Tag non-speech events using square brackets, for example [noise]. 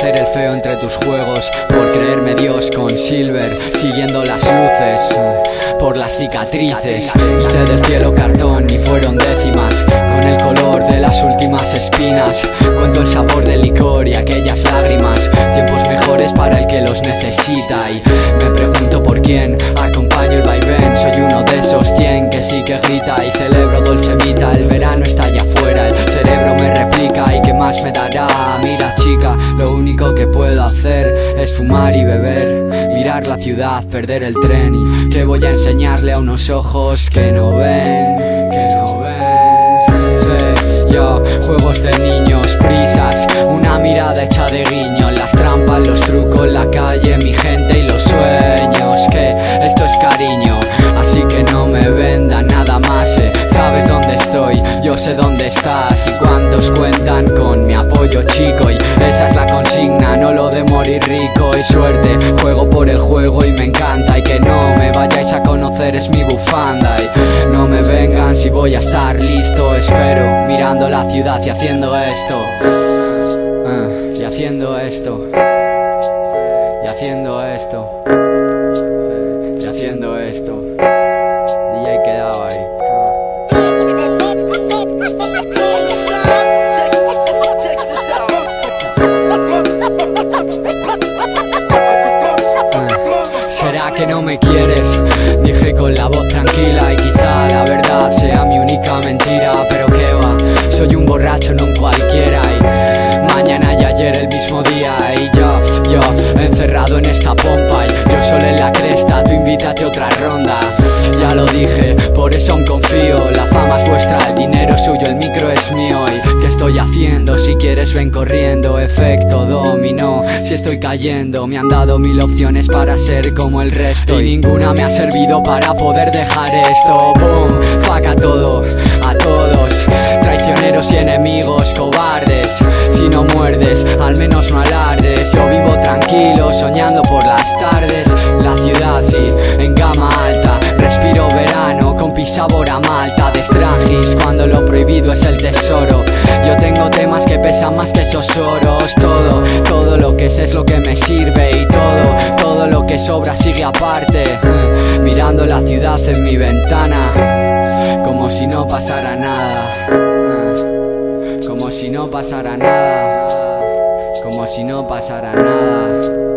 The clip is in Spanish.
hacer el feo entre tus juegos, por creerme Dios con Silver, siguiendo las luces, eh, por las cicatrices. Hice del cielo cartón y fueron décimas, con el color de las últimas espinas. Cuento el sabor del licor y aquellas lágrimas, tiempos mejores para el que los necesita. Y me pregunto por quién acompaño el vaivén, soy uno de esos cien que sí que grita y celebro Dolce Vita. El verano está allá afuera, el cerebro me replica y qué más me dará. Lo único que puedo hacer es fumar y beber, mirar la ciudad, perder el tren y te voy a enseñarle a unos ojos que no ven, que no ven. Yo, juegos de niños, prisas, una mirada hecha de guiño, las trampas, los trucos, la calle, mi gente sé dónde estás y cuántos cuentan con mi apoyo chico. Y esa es la consigna, no lo de morir rico. Y suerte, juego por el juego y me encanta. Y que no me vayáis a conocer es mi bufanda. Y no me vengan si voy a estar listo, espero, mirando la ciudad y haciendo esto, Ah, y haciendo esto, y haciendo esto, y haciendo esto, DJ quedaba ahí. ¿Será que no me quieres? Dije con la voz tranquila y quizá la verdad sea mi única mentira Pero que va, soy un borracho, no un cualquiera. Y mañana y ayer el mismo día. Y yo, yo, encerrado en esta pompa. Y yo solo en la invítate otra ronda. Ya lo dije, por eso aún confío, la fama es vuestra, el dinero es suyo, el micro es mío. Y ¿qué estoy haciendo? Si quieres ven corriendo, efecto dominó. Si estoy cayendo, me han dado mil opciones para ser como el resto. Y ninguna me ha servido para poder dejar esto. Boom, fuck a todo, a todos. Traicioneros y enemigos, cobardes. Si no muerdes, al menos no alardes. Yo vivo tranquilo, soñando por las tardes pisabor a malta De cuando lo prohibido es el tesoro. Yo tengo temas que pesan más que esos oros. Todo, todo lo que sé es lo que me sirve Y todo, todo lo que sobra sigue aparte. [laughs] Mirando la ciudad en mi ventana Como si no pasara nada. Como si no pasara nada Como si no pasara nada